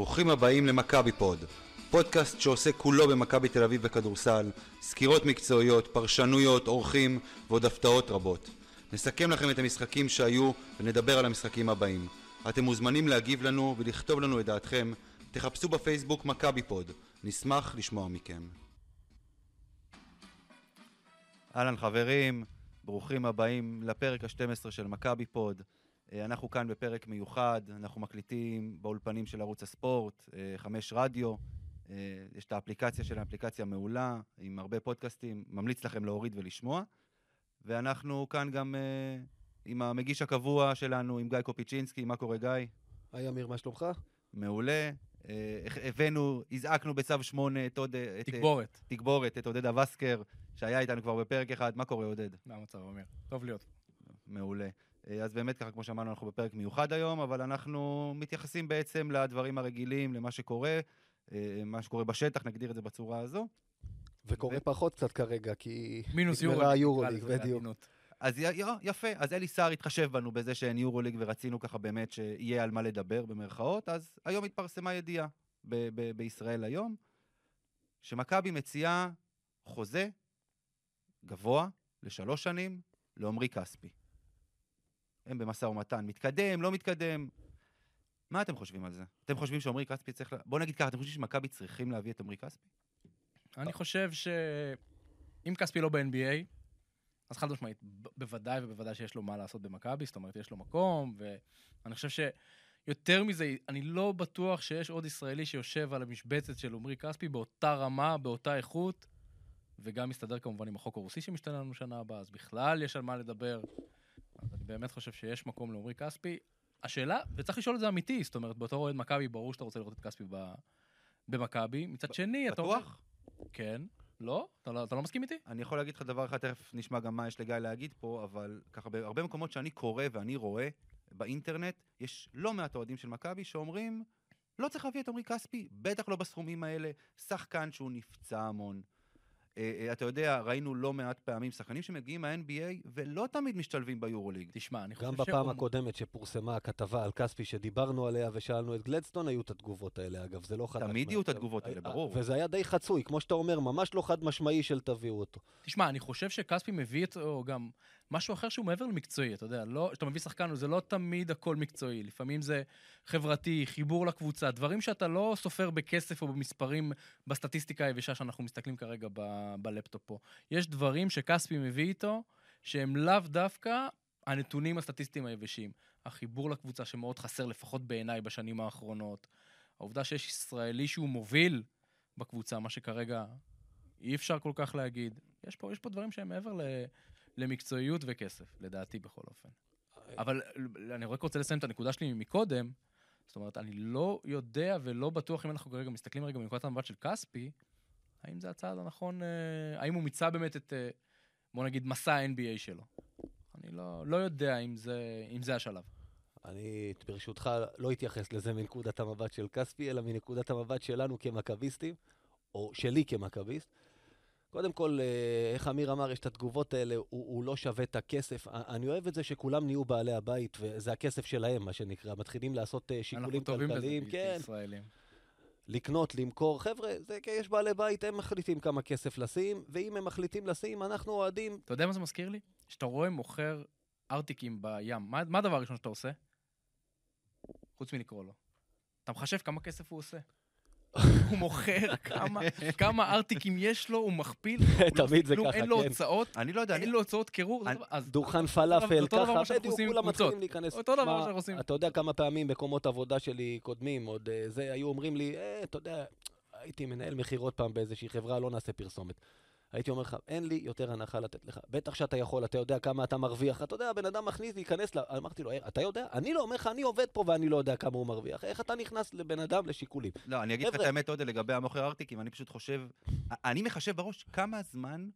ברוכים הבאים למכבי פוד, פודקאסט שעוסק כולו במכבי תל אביב בכדורסל, סקירות מקצועיות, פרשנויות, אורחים ועוד הפתעות רבות. נסכם לכם את המשחקים שהיו ונדבר על המשחקים הבאים. אתם מוזמנים להגיב לנו ולכתוב לנו את דעתכם, תחפשו בפייסבוק מכבי פוד, נשמח לשמוע מכם. אהלן חברים, ברוכים הבאים לפרק ה-12 של מכבי פוד. אה, אנחנו כאן בפרק מיוחד, אנחנו מקליטים באולפנים של ערוץ הספורט, אה, חמש רדיו, אה, יש את האפליקציה שלהם, אפליקציה מעולה, עם הרבה פודקאסטים, ממליץ לכם להוריד ולשמוע. ואנחנו כאן גם עם המגיש הקבוע שלנו, עם גיא קופיצ'ינסקי, מה קורה גיא? היי אמיר, מה שלומך? מעולה. הבאנו, הזעקנו בצו שמונה את עוד... תגבורת. תגבורת, את עודד אבסקר, שהיה איתנו כבר בפרק אחד. מה קורה, עודד? מה המצב, אמיר? טוב להיות. מעולה. אה, אז באמת ככה, כמו שאמרנו, אנחנו בפרק מיוחד היום, אבל אנחנו מתייחסים בעצם לדברים הרגילים, למה שקורה, אה, מה שקורה בשטח, נגדיר את זה בצורה הזו. וקורה ו... פחות קצת כרגע, כי... מינוס יורוליג, בדיוק. אז י, יפה, אז אלי סער התחשב בנו בזה שאין יורוליג ורצינו ככה באמת שיהיה על מה לדבר במרכאות, אז היום התפרסמה ידיעה ב- ב- בישראל היום, שמכבי מציעה חוזה גבוה לשלוש שנים לעמרי כספי. הם במשא ומתן, מתקדם, לא מתקדם. מה אתם חושבים על זה? אתם חושבים שעמרי כספי צריך... בואו נגיד ככה, אתם חושבים שמכבי צריכים להביא את עמרי כספי? אני חושב שאם כספי לא ב-NBA, אז חד משמעית, בוודאי ובוודאי שיש לו מה לעשות במכבי, זאת אומרת, יש לו מקום, ואני חושב שיותר מזה, אני לא בטוח שיש עוד ישראלי שיושב על המשבצת של עמרי כספי באותה רמה, באותה איכות, וגם מסתדר כמובן עם החוק הרוסי שמשתנה לנו שנה הבאה, אז בכלל יש על מה לדבר. אז אני באמת חושב שיש מקום לעמרי כספי. השאלה, וצריך לשאול את זה אמיתי, זאת אומרת, באותו אוהד מכבי, ברור שאתה רוצה לראות את כספי במכבי. מצד שני, אתה... בטוח? כן. לא? אתה, לא? אתה לא מסכים איתי? אני יכול להגיד לך דבר אחד, תכף נשמע גם מה יש לגיא להגיד פה, אבל ככה, בהרבה מקומות שאני קורא ואני רואה באינטרנט, יש לא מעט אוהדים של מכבי שאומרים, לא צריך להביא את עמרי כספי, בטח לא בסכומים האלה, שחקן שהוא נפצע המון. אה, אה, אתה יודע, ראינו לא מעט פעמים שחקנים שמגיעים מה-NBA ולא תמיד משתלבים ביורוליג. תשמע, אני חושב גם בפעם שהוא... הקודמת שפורסמה הכתבה על כספי שדיברנו עליה ושאלנו את גלדסטון, היו את התגובות האלה, אגב, זה לא חד משמעי. תמיד יהיו את התגובות האלה, ברור. וזה היה די חצוי, כמו שאתה אומר, ממש לא חד משמעי של תביאו אותו. תשמע, אני חושב שכספי מביא את, או גם משהו אחר שהוא מעבר למקצועי, אתה יודע, לא, כשאתה מביא שחקן, זה לא תמיד הכל מקצועי, לפעמים זה חברתי, חיבור לקבוצה, דברים שאתה לא סופר בכסף או במספרים בסטטיסטיקה היבשה שאנחנו מסתכלים כרגע ב- בלפטופ פה. יש דברים שכספי מביא איתו, שהם לאו דווקא הנתונים הסטטיסטיים היבשים. החיבור לקבוצה שמאוד חסר, לפחות בעיניי, בשנים האחרונות. העובדה שיש ישראלי שהוא מוביל בקבוצה, מה שכרגע אי אפשר כל כך להגיד. יש פה, יש פה דברים שהם מעבר ל... למקצועיות וכסף, לדעתי בכל אופן. אבל אני רק רוצה לסיים את הנקודה שלי מקודם. זאת אומרת, אני לא יודע ולא בטוח אם אנחנו כרגע מסתכלים רגע מנקודת המבט של כספי, האם זה הצעד הנכון, אה, האם הוא מיצה באמת את, אה, בוא נגיד, מסע ה-NBA שלו. אני לא, לא יודע אם זה, אם זה השלב. אני, ברשותך, לא אתייחס לזה מנקודת המבט של כספי, אלא מנקודת המבט שלנו כמכביסטים, או שלי כמכביסט. קודם כל, אה, איך אמיר אמר, יש את התגובות האלה, הוא, הוא לא שווה את הכסף. אני אוהב את זה שכולם נהיו בעלי הבית, וזה הכסף שלהם, מה שנקרא. מתחילים לעשות אה, שיקולים כלכליים. אנחנו טובים בזה, כן. ישראלים. לקנות, למכור, חבר'ה, זה, יש בעלי בית, הם מחליטים כמה כסף לשים, ואם הם מחליטים לשים, אנחנו אוהדים. אתה יודע מה זה מזכיר לי? שאתה רואה מוכר ארטיקים בים, מה, מה הדבר הראשון שאתה עושה? חוץ מלקרוא לו. אתה מחשב כמה כסף הוא עושה. הוא מוכר כמה, כמה ארטיקים יש לו, הוא מכפיל, תמיד זה ככה, אין לו הוצאות, אני לא יודע, אין לו הוצאות קירור, דוכן פלאפל, ככה, בדיוק, כולם מתחילים להיכנס. אותו דבר שאנחנו עושים. אתה יודע כמה פעמים מקומות עבודה שלי קודמים, עוד אה, זה, היו אומרים לי, אה, אתה יודע, הייתי מנהל מכירות פעם באיזושהי חברה, לא נעשה פרסומת. הייתי אומר לך, אין לי יותר הנחה לתת לך. בטח שאתה יכול, אתה יודע כמה אתה מרוויח. אתה יודע, הבן אדם מכניס להיכנס ל... אמרתי לו, אתה יודע? אני לא אומר לך, אני עובד פה ואני לא יודע כמה הוא מרוויח. איך אתה נכנס לבן אדם לשיקולים? לא, אני אגיד לך את האמת עוד לגבי המוכר ארטיקים, אני פשוט חושב... אני מחשב בראש כמה זמן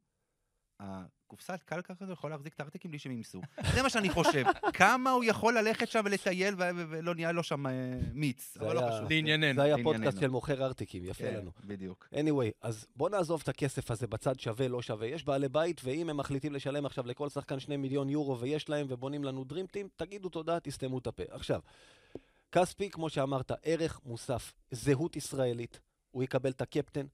הקופסת קלקר כזה יכול להחזיק את הארטיקים בלי שהם ימסו. זה מה שאני חושב. כמה הוא יכול ללכת שם ולטייל ולא נהיה לו שם אה, מיץ. אבל לא חשוב. לענייננו. זה היה פודקאסט של מוכר ארטיקים, יפה כן, לנו. בדיוק. anyway, אז בוא נעזוב את הכסף הזה בצד שווה, לא שווה. יש בעלי בית, ואם הם מחליטים לשלם עכשיו לכל שחקן שני מיליון יורו ויש להם ובונים לנו דרימטים, תגידו תודה, תסתמו את הפה. עכשיו, כספי, כמו שאמרת, ערך מוסף, זהות ישראלית, הוא יקבל את הקפטן,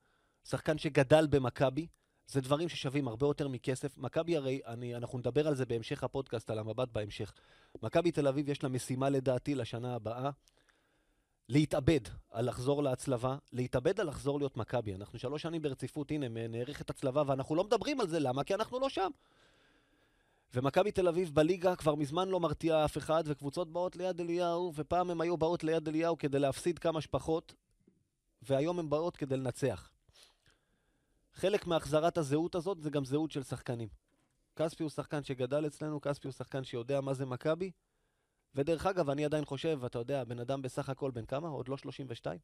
שחקן שגדל במכבי, זה דברים ששווים הרבה יותר מכסף. מכבי הרי, אני, אנחנו נדבר על זה בהמשך הפודקאסט, על המבט בהמשך. מכבי תל אביב יש לה משימה לדעתי לשנה הבאה, להתאבד על לחזור להצלבה, להתאבד על לחזור להיות מכבי. אנחנו שלוש שנים ברציפות, הנה, נערכת הצלבה, ואנחנו לא מדברים על זה, למה? כי אנחנו לא שם. ומכבי תל אביב בליגה כבר מזמן לא מרתיעה אף אחד, וקבוצות באות ליד אליהו, ופעם הן היו באות ליד אליהו כדי להפסיד כמה שפחות, והיום הן באות כדי לנצח. חלק מהחזרת הזהות הזאת זה גם זהות של שחקנים. כספי הוא שחקן שגדל אצלנו, כספי הוא שחקן שיודע מה זה מכבי, ודרך אגב, אני עדיין חושב, אתה יודע, בן אדם בסך הכל בן כמה? עוד לא 32?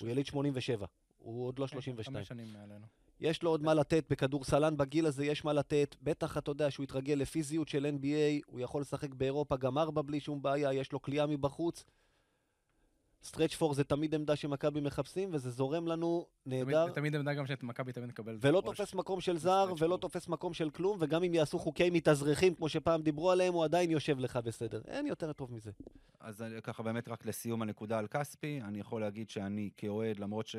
הוא יליד 87, הוא עוד לא 32. כן, חמש שנים מעלינו. יש לו עוד מה לתת, בכדורסלן בגיל הזה יש מה לתת. בטח, אתה יודע, שהוא יתרגל לפיזיות של NBA, הוא יכול לשחק באירופה גם ארבע בלי שום בעיה, יש לו כליאה מבחוץ. סטרץ' פור זה תמיד עמדה שמכבי מחפשים, וזה זורם לנו נהדר. תמיד- תמיד עמדה גם שמכבי תמיד מקבל. ולא. תופס מקום של זר, ולא. תופס מקום של כלום, וגם אם יעשו חוקי מתאזרחים, כמו שפעם דיברו עליהם, הוא עדיין יושב לך בסדר. אין יותר טוב מזה. אז ככה באמת רק לסיום הנקודה על כספי, אני יכול להגיד שאני כאוהד, למרות ש...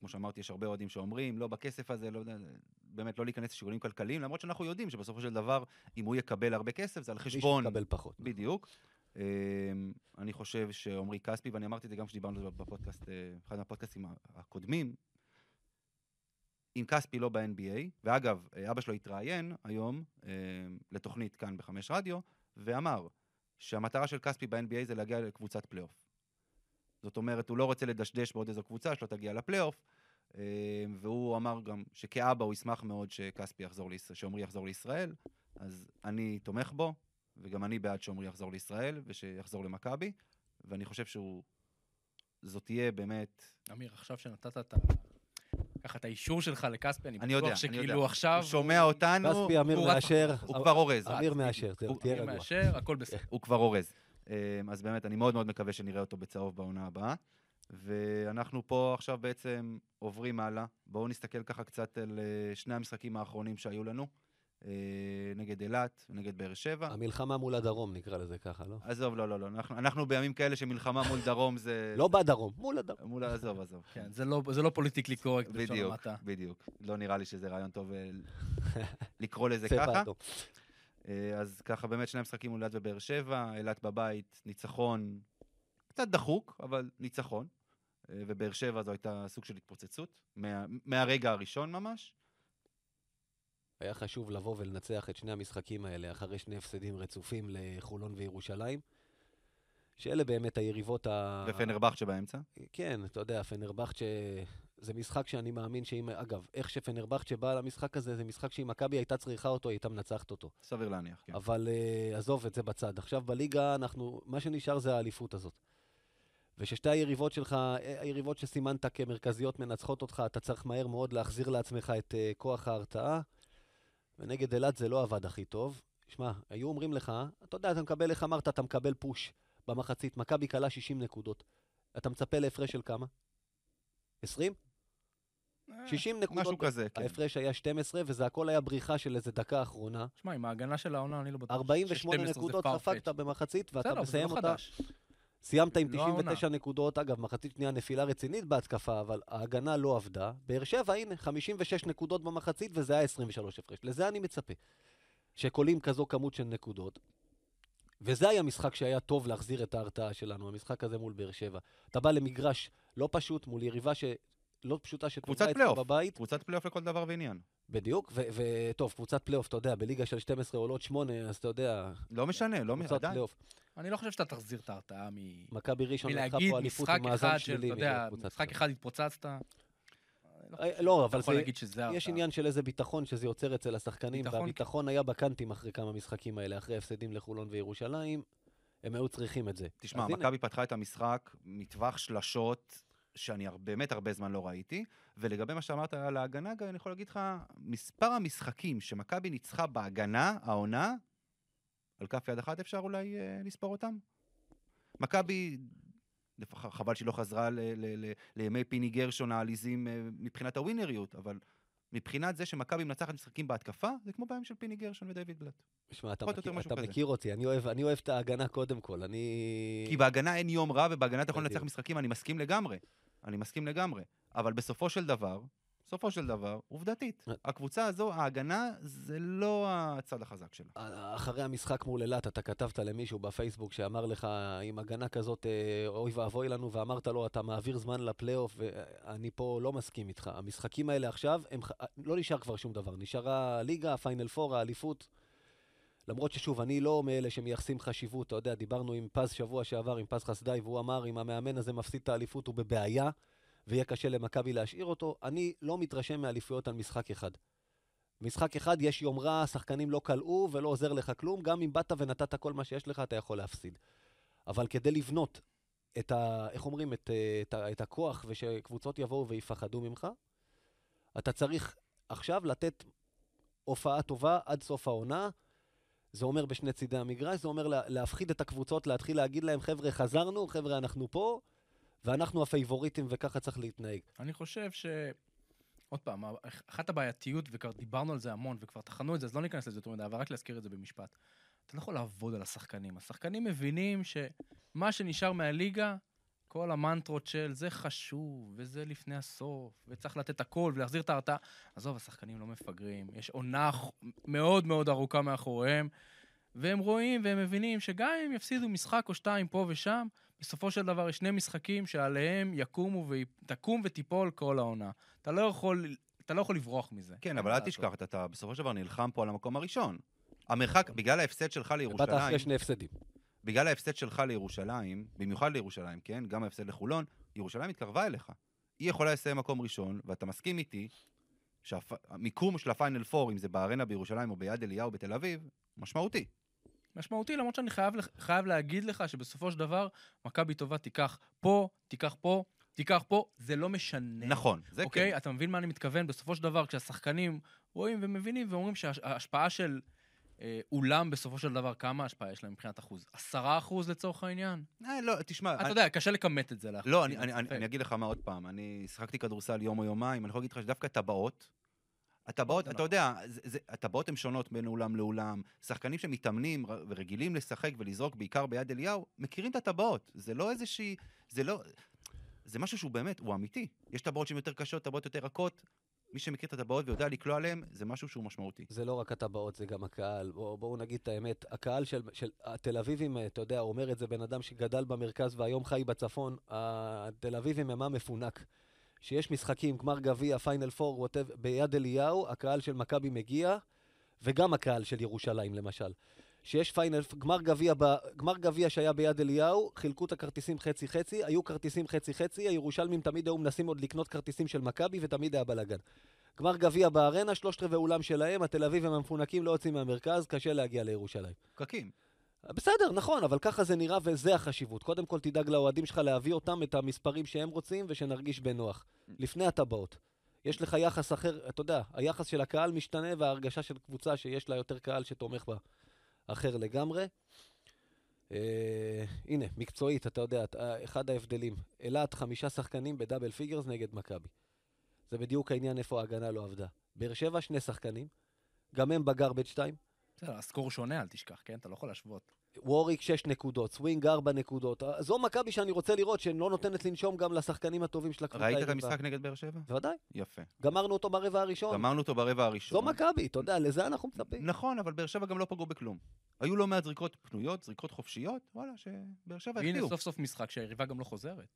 כמו שאמרתי, יש הרבה אוהדים שאומרים, לא בכסף הזה, לא יודע, באמת לא להיכנס לשיקולים כלכליים, למרות שאנחנו יודעים שבסופו של דבר, אם הוא יקבל הרבה כסף, זה על חשבון... יקבל פחות. בדיוק. אמ, אני חושב שעמרי כספי, ואני אמרתי את זה גם כשדיברנו על זה בפודקאסט, אה, אחד מהפודקאסטים הקודמים, אם כספי לא ב-NBA, ואגב, אה, אבא שלו התראיין היום אה, לתוכנית כאן בחמש רדיו, ואמר שהמטרה של כספי ב-NBA זה להגיע לקבוצת פלייאוף. זאת אומרת, הוא לא רוצה לדשדש בעוד איזו קבוצה שלא תגיע לפלייאוף, והוא אמר גם שכאבא הוא ישמח מאוד שכספי יחזור שעמרי יחזור לישראל, אז אני תומך בו, וגם אני בעד שעמרי יחזור לישראל ושיחזור למכבי, ואני חושב שהוא... זאת תהיה באמת... אמיר, עכשיו שנתת את ה... ככה את האישור שלך לכספי, אני אני יודע, בטוח אני יודע. שכאילו עכשיו... הוא שומע אותנו, כספי, אמיר מאשר. הוא כבר אורז. אמיר מאשר, תהיה רגוע. מאשר, הכל בסדר. הוא כבר אורז. אה, אז באמת, אני מאוד מאוד מקווה שנראה אותו בצהוב בעונה הבאה. ואנחנו פה עכשיו בעצם עוברים הלאה. בואו נסתכל ככה קצת על אה, שני המשחקים האחרונים שהיו לנו, נגד אילת ונגד באר שבע. המלחמה מול הדרום, נקרא לזה ככה, לא? עזוב, לא, לא, לא. אנחנו, אנחנו בימים כאלה שמלחמה מול דרום זה... לא בדרום, מול הדרום. מול, עזוב, עזוב. כן, זה לא- זה לא פוליטיקלי קורקט בלשון בדיוק. בדיוק. לא נראה לי שזה רעיון טוב אה, לקרוא לזה ככה. אה, אז ככה, באמת שני משחקים מול אילת ובאר שבע, אילת בבית, ניצחון קצת דחוק, אבל ניצחון. אה, ובאר שבע זו הייתה סוג של התפוצצות, מה, מהרגע הראשון ממש. היה חשוב לבוא ולנצח את שני המשחקים האלה אחרי שני הפסדים רצופים לחולון וירושלים, שאלה באמת היריבות ה... ופנרבכצ'ה באמצע. כן, אתה יודע, פנרבכצ'ה זה משחק שאני מאמין שאם... אגב, איך שפנרבכצ'ה באה למשחק הזה, זה משחק שאם מכבי הייתה צריכה אותו, היא הייתה מנצחת אותו. סביר להניח, כן. אבל uh, עזוב את זה בצד. עכשיו בליגה אנחנו, מה שנשאר זה האליפות הזאת. וששתי היריבות שלך, אה, היריבות שסימנת כמרכזיות מנצחות אותך, אתה צריך מהר מאוד להחזיר לעצמך את uh, כוח ההרתעה. ונגד אילת זה לא עבד הכי טוב. שמע, היו אומרים לך, אתה יודע, אתה מקבל, איך אמרת, אתה מקבל פוש במחצית. מכבי כלה 60 נקודות. אתה מצפה להפרש של כמה? 20? 60 נקודות. משהו כזה, כן. ההפרש היה 12, וזה הכל היה בריחה של איזה דקה אחרונה. שמע, עם ההגנה של העונה, אני לא בטוח. 48 ש- 12 נקודות ספגת. במחצית, ואתה מסיים לא אותה. סיימת עם לא העונה. 99 נקודות, אגב, מחצית שנייה נפילה רצינית בהתקפה, אבל ההגנה לא עבדה. באר שבע, הנה, 56 נקודות במחצית, וזה היה 23 הפרש. לזה אני מצפה. שקולים כזו כמות של נקודות. וזה היה משחק שהיה טוב להחזיר את ההרתעה שלנו, המשחק הזה מול באר שבע. אתה בא למגרש לא פשוט, מול יריבה ש... לא פשוטה שטובה קבוצת אצלך פלייאוף. בבית. קבוצת פלייאוף לכל דבר ועניין. בדיוק, וטוב, קבוצת פלייאוף, אתה יודע, בליגה של 12 עולות 8, אז אתה יודע, לא משנה, לא משנה, קבוצת עדיין. פלייאוף. אני לא חושב שאתה תחזיר את ההרתעה מ... מכבי ראשון לקחה מלהגיד פה אליפות עם מאזן שלילי. אתה יודע, מקבוצת משחק. אחד התפוצצת. לא אה, לא, אבל זה- להגיד שזה יש. עניין של איזה ביטחון שזה יוצר אצל השחקנים, ביטחון, והביטחון היה בקאנטים אחרי כמה משחקים האלה, אחרי הפסדים לחולון וירושלים, הם היו צריכים את זה. תשמע, מכבי פתחה את המשחק מטווח שלשות שאני באמת הרבה זמן לא ראיתי, ולגבי מה שאמרת על ההגנה, גם אני יכול להגיד לך, מספר המשחקים שמכבי ניצחה בהגנה, העונה, על כף יד אחת אפשר אולי אה, לספור אותם? מכבי, חבל שהיא לא חזרה ל- ל- ל- לימי פיני גרשון העליזים אה, מבחינת הווינריות, אבל מבחינת זה שמכבי מנצחת משחקים בהתקפה, זה כמו בימים של פיני גרשון ודייוויד בלאט. שמע, אתה, מכיר, אתה. מכיר אותי, אני אוהב, אני אוהב את ההגנה קודם כל, אני... כי בהגנה אין יום רע, ובהגנה אתה יכול לנצח. משחקים, אני מסכים לגמרי. אני מסכים לגמרי. אבל בסופו של דבר, בסופו של דבר, עובדתית, אה. הקבוצה הזו, ההגנה, זה לא הצד החזק שלה. אחרי המשחק מול אילת, אתה כתבת למישהו בפייסבוק שאמר לך, עם הגנה כזאת, אה, אוי ואבוי לנו, ואמרת לו, אתה מעביר זמן לפלייאוף, ואני פה לא מסכים איתך. המשחקים האלה עכשיו, הם, לא נשאר כבר שום דבר. נשארה הליגה, הפיינל פור, האליפות. למרות ששוב, אני לא מאלה שמייחסים חשיבות, אתה יודע, דיברנו עם פז שבוע שעבר, עם פז חסדאי, והוא אמר, אם המאמן הזה מפסיד את האליפות, הוא בבעיה, ויהיה קשה למכבי להשאיר אותו. אני לא מתרשם מאליפויות על משחק אחד. משחק אחד יש יום רע, השחקנים לא כלאו ולא עוזר לך כלום, גם אם באת ונתת כל מה שיש לך, אתה יכול להפסיד. אבל כדי לבנות את ה... איך אומרים? את, את, את הכוח, ושקבוצות יבואו ויפחדו ממך, אתה צריך עכשיו לתת הופעה טובה עד סוף העונה. זה אומר בשני צידי המגרש, זה אומר לה, להפחיד את הקבוצות, להתחיל להגיד להם, חבר'ה, חזרנו, חבר'ה, אנחנו פה, ואנחנו הפייבוריטים וככה צריך להתנהג. אני חושב ש... עוד פעם, אחת הבעייתיות, וכבר דיברנו על זה המון, וכבר טחנו את זה, אז לא ניכנס לזה יותר מדי, אבל רק להזכיר את זה במשפט. אתה לא יכול לעבוד על השחקנים. השחקנים מבינים שמה שנשאר מהליגה, כל המנטרות של זה חשוב, וזה לפני הסוף, וצריך לתת הכל ולהחזיר את ההרתעה. עזוב, השחקנים לא מפגרים, יש עונה מאוד מאוד ארוכה מאחוריהם, והם רואים והם מבינים שגם אם יפסידו משחק או שתיים פה ושם, בסופו של דבר יש שני משחקים שעליהם יקומו ותקום ותיפול כל העונה. אתה לא יכול, אתה לא יכול לברוח מזה. כן, אבל אל. תשכח, אתה- אתה בסופו של דבר נלחם פה על המקום הראשון. המרחק, בגלל ההפסד שלך באת לירושלים, אחרי שני הפסדים. בגלל ההפסד שלך לירושלים, במיוחד לירושלים, כן? גם ההפסד לחולון, ירושלים התקרבה אליך. היא יכולה לסיים מקום ראשון, ואתה מסכים איתי שהמיקום של הפיינל פור, אם זה בארנה בירושלים או ביד אליהו בתל אביב, משמעותי. משמעותי, למרות שאני חייב, חייב להגיד לך שבסופו של דבר, מכבי טובה תיקח פה, תיקח פה, תיקח פה, זה לא משנה. נכון, זה אוקיי? כן. אתה מבין מה אני מתכוון? בסופו של דבר, כשהשחקנים רואים ומבינים ואומרים שההשפעה של אה, אולם, בסופו של דבר, כמה השפעה יש להם מבחינת אחוז? עשרה אחוז לצורך העניין? אה, לא, תשמע, אתה אני- יודע, קשה לכמת את זה. לא, אני, אני, אני. אני אגיד לך מה עוד פעם, אני שיחקתי כדורסל יום או יומיים, אני יכול להגיד לך שדווקא טבעות, הטבעות, אתה יודע, זה, זה, הטבעות הן שונות בין אולם לאולם, שחקנים שמתאמנים ורגילים לשחק ולזרוק בעיקר ביד אליהו, מכירים את הטבעות, זה לא איזושהי, זה לא, זה משהו שהוא באמת, הוא אמיתי. יש טבעות שהן יותר קשות, טבעות יותר רכות, מי שמכיר את הטבעות ויודע לקלוע עליהן, זה משהו שהוא משמעותי. זה לא רק הטבעות, זה גם הקהל. בואו בוא נגיד את האמת, הקהל של, של התל אביבים, אה, אתה יודע, אומר את זה בן אדם שגדל במרכז והיום חי בצפון, התל אביבים הם עם מפונק. שיש משחקים, גמר גביע, פיינל פור, ווטב, ביד אליהו, הקהל של מכבי מגיע, וגם הקהל של ירושלים למשל. שיש פיינל, גמר גביע, גמר גביע שהיה ביד אליהו, חילקו את הכרטיסים חצי-חצי, היו כרטיסים חצי-חצי, הירושלמים תמיד היו מנסים עוד לקנות כרטיסים של מכבי, ותמיד היה בלאגן. גמר גביע בארנה, שלושת רבעי אולם שלהם, התל אביב הם המפונקים, לא יוצאים מהמרכז, קשה להגיע לירושלים. פקקים. בסדר, נכון, אבל ככה זה נראה וזה החשיבות. קודם כל תדאג לאוהדים שלך, להביא אותם את המספרים שהם רוצים ושנרגיש בנוח. לפני הטבעות. יש לך יחס אחר, אתה יודע, היחס של הקהל משתנה וההרגשה של קבוצה שיש לה יותר קהל שתומך בה אחר לגמרי. אה, הנה, מקצועית, אתה יודע, אחד ההבדלים. אילת, חמישה שחקנים ב double figures נגד מכבי. זה בדיוק העניין איפה ההגנה לא עבדה. באר שבע, שני שחקנים, גם הם ב garbage, בסדר, ה score שונה, אל תשכח, כן? אתה לא יכול להשוות. ווריק 6 נקודות, סווינג 4 נקודות. זו מכבי שאני רוצה לראות, שלא נותנת לנשום גם לשחקנים הטובים של הקבוצה. ראית את. המשחק נגד באר שבע? בוודאי, יפה. גמרנו אותו ברבע הראשון. גמרנו אותו ברבע הראשון. זו מכבי, אתה יודע, לזה אנחנו מצפים. נכון, אבל באר שבע גם לא פגעו בכלום. היו לא מעט זריקות פנויות, זריקות חופשיות, וואלה, שבאר שבע והנה הפתיעו. סוף סוף משחק שהיריבה גם לא חוזרת.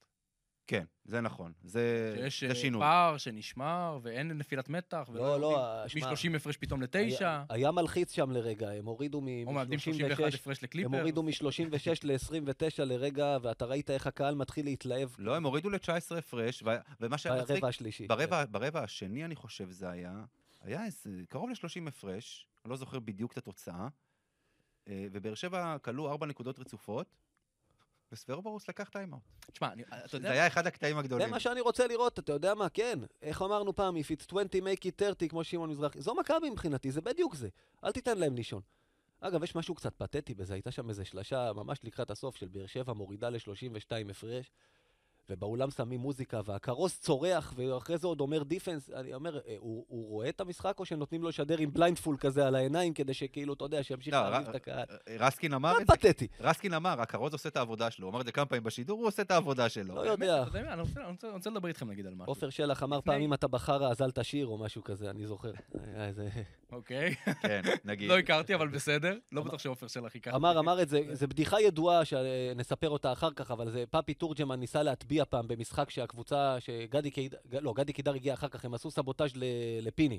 כן, זה נכון. זה, שיש זה אה, שינוי. פער שנשמר, ואין נפילת מתח, לא, לא, אה, שמע, מ-30 הפרש פתאום לתשע, היה- היה מלחיץ שם לרגע, הם הורידו או מאבדים 31 מ-36 הפרש הם לקליפר. הורידו מ-36 ל-29 לרגע, ואתה ראית איך הקהל מתחיל להתלהב לא, הם הורידו ל-19 הפרש, ו- ומה שהיה מצחיק, ברבע השלישי. ברבע, ברבע השני, אני חושב זה היה, היה איזה, קרוב ל-30 הפרש, אני לא זוכר בדיוק את התוצאה, אה, ובאר שבע כלו ארבע נקודות רצופות, וספרופולוס לקח טיימאוט. תשמע, אני- אתה זה יודע, היה אחד הקטעים זה הגדולים. מה שאני רוצה לראות, אתה יודע מה, כן. איך אמרנו פעם, If it's 20, make it 30, כמו שמעון מזרחי. זו מכבי מבחינתי, זה בדיוק זה. אל תיתן להם לישון. אגב, יש משהו קצת פתטי בזה, הייתה שם איזו שלשה ממש לקראת הסוף של באר שבע, מורידה ל-32 הפרש, ובאולם שמים מוזיקה, והכרוז צורח, ואחרי זה עוד אומר defense, אני אומר, אה, הוא, הוא רואה את המשחק, או שנותנים לו לשדר עם blindfold כזה על העיניים, כדי שכאילו, אתה יודע, שימשיך לא, להרגיב ר- את הקהל? רסקין אמר מה את זה, פתטי? רסקין אמר, הכרוז עושה את העבודה שלו, הוא אמר את זה כמה פעמים בשידור, הוא עושה את העבודה שלו. לא יודע. אני רוצה- לדבר איתכם נגיד על משהו. עופר שלח אמר אם אתה בחרא אז אל תשיר, או משהו כזה, אני זוכר. אוקיי. כן, נגיד. לא הכרתי, אבל בסדר. לא בטוח שעופר שלח ייקח. אמר, אמר את זה, זו בדיחה ידועה שנספר אותה אחר כך, אבל זה פאפי תורג'מן ניסה להטביע פעם במשחק שהקבוצה, שגדי קידר, לא, גדי קידר הגיע אחר כך, הם עשו סבוטאז' ל- לפיני.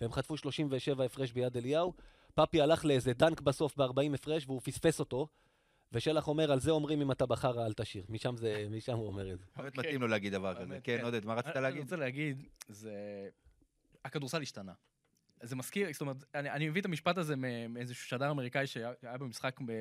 והם חטפו 37 הפרש ביד אליהו. פאפי הלך לאיזה דנק בסוף ב-40 הפרש, והוא פספס אותו. ושלח אומר, על זה אומרים אם אתה בחרא אל תשיר. משם זה, משם הוא אומר את זה. באמת. מתאים לו להגיד דבר כזה. כן, כן. עודד, מה רצית אני להגיד? רוצה להגיד, זה... הכדורסל השתנה. זה מזכיר, זאת אומרת, אני, אני מביא את המשפט הזה מאיזשהו שדר אמריקאי שהיה היה במשחק ב,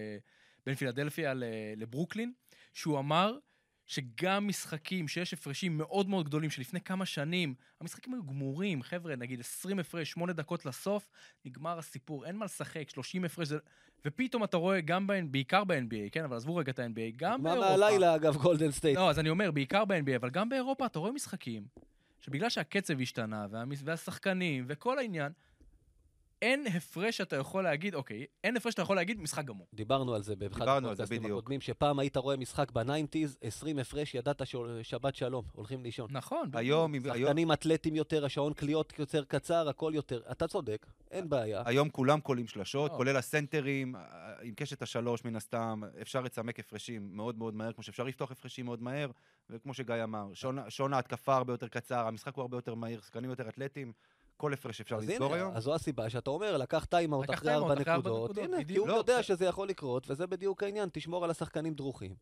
בין פילדלפיה לברוקלין, שהוא אמר שגם משחקים שיש הפרשים מאוד מאוד גדולים שלפני כמה שנים, המשחקים היו גמורים, חבר'ה, נגיד 20 הפרש, 8 דקות לסוף, נגמר הסיפור, אין מה לשחק, 30 הפרש, זה... ופתאום אתה רואה גם, ב, בעיקר ב-NBA, כן, אבל עזבו רגע את ה-NBA, גם מה באירופה. מהלילה, אגב, גולדן סטייט. לא, אז אני אומר, בעיקר ב-NBA, אבל גם באירופה אתה רואה משחקים, שבגלל שהקצב השתנה. והשחקנים, וכל העניין, אין הפרש שאתה יכול להגיד, אוקיי, אין הפרש שאתה יכול להגיד משחק גמור. דיברנו על זה באחד הפודקאסטים. הקודמים, שפעם היית רואה משחק ב nineties, 20 הפרש, ידעת ששבת שלום, הולכים לישון. נכון. היום, היום, שחקנים אתלטים יותר, השעון קליעות יותר קצר, הכל יותר. אתה צודק, אין בעיה. היום כולם קולעים שלשות, לא. כולל הסנטרים, אה, עם קשת השלוש מן הסתם, אפשר לצמק הפרשים מאוד מאוד מהר, כמו שאפשר לפתוח הפרשים מאוד מהר, וכמו שגיא אמר, שעון ההתקפה הרבה יותר קצר, המשחק הוא הרבה יותר מהיר, שחקנים יותר אתלטים, כל הפרש אפשר אז לסגור היום. אז זו הסיבה שאתה אומר, לקח טיימאוט אחרי ארבע נקודות, הנה, כי. הוא לא, יודע זה- שזה יכול לקרות, וזה בדיוק העניין, תשמור על השחקנים דרוכים.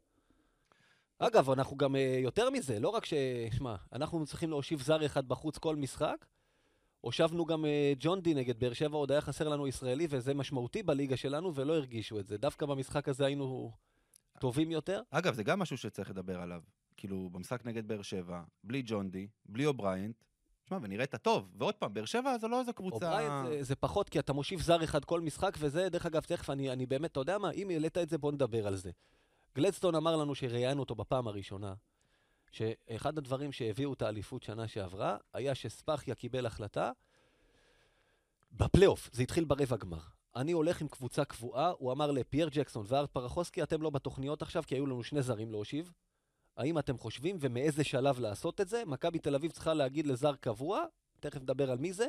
אגב, אנחנו גם אה, יותר מזה, לא רק ש... שמע, אנחנו צריכים להושיב זר אחד בחוץ כל משחק, הושבנו גם אה, ג'ון די נגד באר שבע, עוד היה חסר לנו ישראלי, וזה משמעותי בליגה שלנו, ולא הרגישו את זה. דווקא במשחק הזה היינו טובים יותר. אגב, זה גם משהו שצריך לדבר עליו. כאילו, במשחק נגד באר שבע, בלי ג'ון די, בלי אובריינט, שמע, ונראית טוב. ועוד פעם, באר שבע זו לא איזו קבוצה... אובריינט זה, זה פחות, כי אתה מושיב זר אחד כל משחק, וזה, דרך אגב, תכף, אני, אני באמת, אתה יודע מה, אם העלית את זה, בוא נדבר על זה. גלדסטון אמר לנו שראיינו אותו בפעם הראשונה, שאחד הדברים שהביאו את האליפות שנה שעברה, היה שספחיה קיבל החלטה בפלייאוף, זה התחיל ברבע גמר. אני הולך עם קבוצה קבועה, הוא אמר לפייר ג'קסון וארט פרחוסקי, אתם לא בתוכניות עכשיו, כי היו לנו שני זרים להושיב. האם אתם חושבים ומאיזה שלב לעשות את זה? מכבי תל אביב צריכה להגיד לזר קבוע, תכף נדבר על מי זה.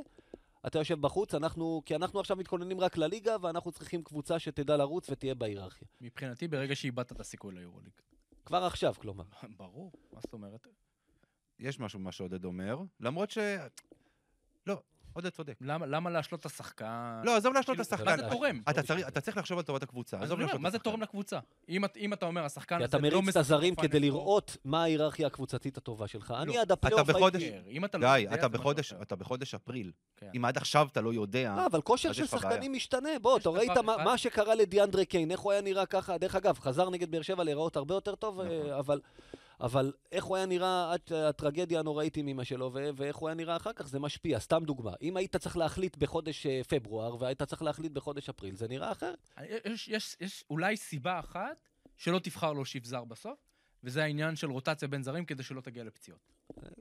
אתה יושב בחוץ, אנחנו, כי אנחנו עכשיו מתכוננים רק לליגה, ואנחנו צריכים קבוצה שתדע לרוץ ותהיה בהיררכיה. מבחינתי, ברגע שאיבדת את הסיכוי ליורוליג. כבר עכשיו, כלומר. ברור, מה זאת אומרת? יש משהו במה שעודד אומר, למרות ש... לא, עודד צודק. למה למה להשלות את השחקן? לא, עזוב להשלות את כאילו, השחקן. מה זה תורם? אתה צריך- אתה צריך לחשוב על טובת הקבוצה, אז עזוב אני להשלות את מה זה השחקן. תורם לקבוצה? אם את- אם אתה אומר, השחקן כי הזה אתה לא מריץ את הזרים כדי לראות מה ההיררכיה הקבוצתית הטובה שלך. אני לא. עד הפלייאוף אתה בחודש- הייתי... כן, אתה לא גיא, אתה בחודש-. אתה אפריל. כן. אם עד עכשיו אתה לא יודע... לא, אבל כושר של שחקנים משתנה. בוא, אתה ראית מה- שקרה לדיאנדרה קיין, איך הוא היה נראה ככה. דרך אגב, חזר נגד באר שבע להיראות הרבה יותר טוב, נכון. אה, אבל... אבל איך הוא היה נראה עד הטרגדיה הנוראית עם אמא שלו, ואיך הוא היה נראה אחר כך, זה משפיע. סתם דוגמה. אם היית צריך להחליט בחודש אה, פברואר, והיית צריך להחליט בחודש אפריל, זה נראה אחרת. יש, יש, יש אולי סיבה אחת שלא תבחר להושיב זר בסוף, וזה העניין של רוטציה בין זרים כדי שלא תגיע לפציעות.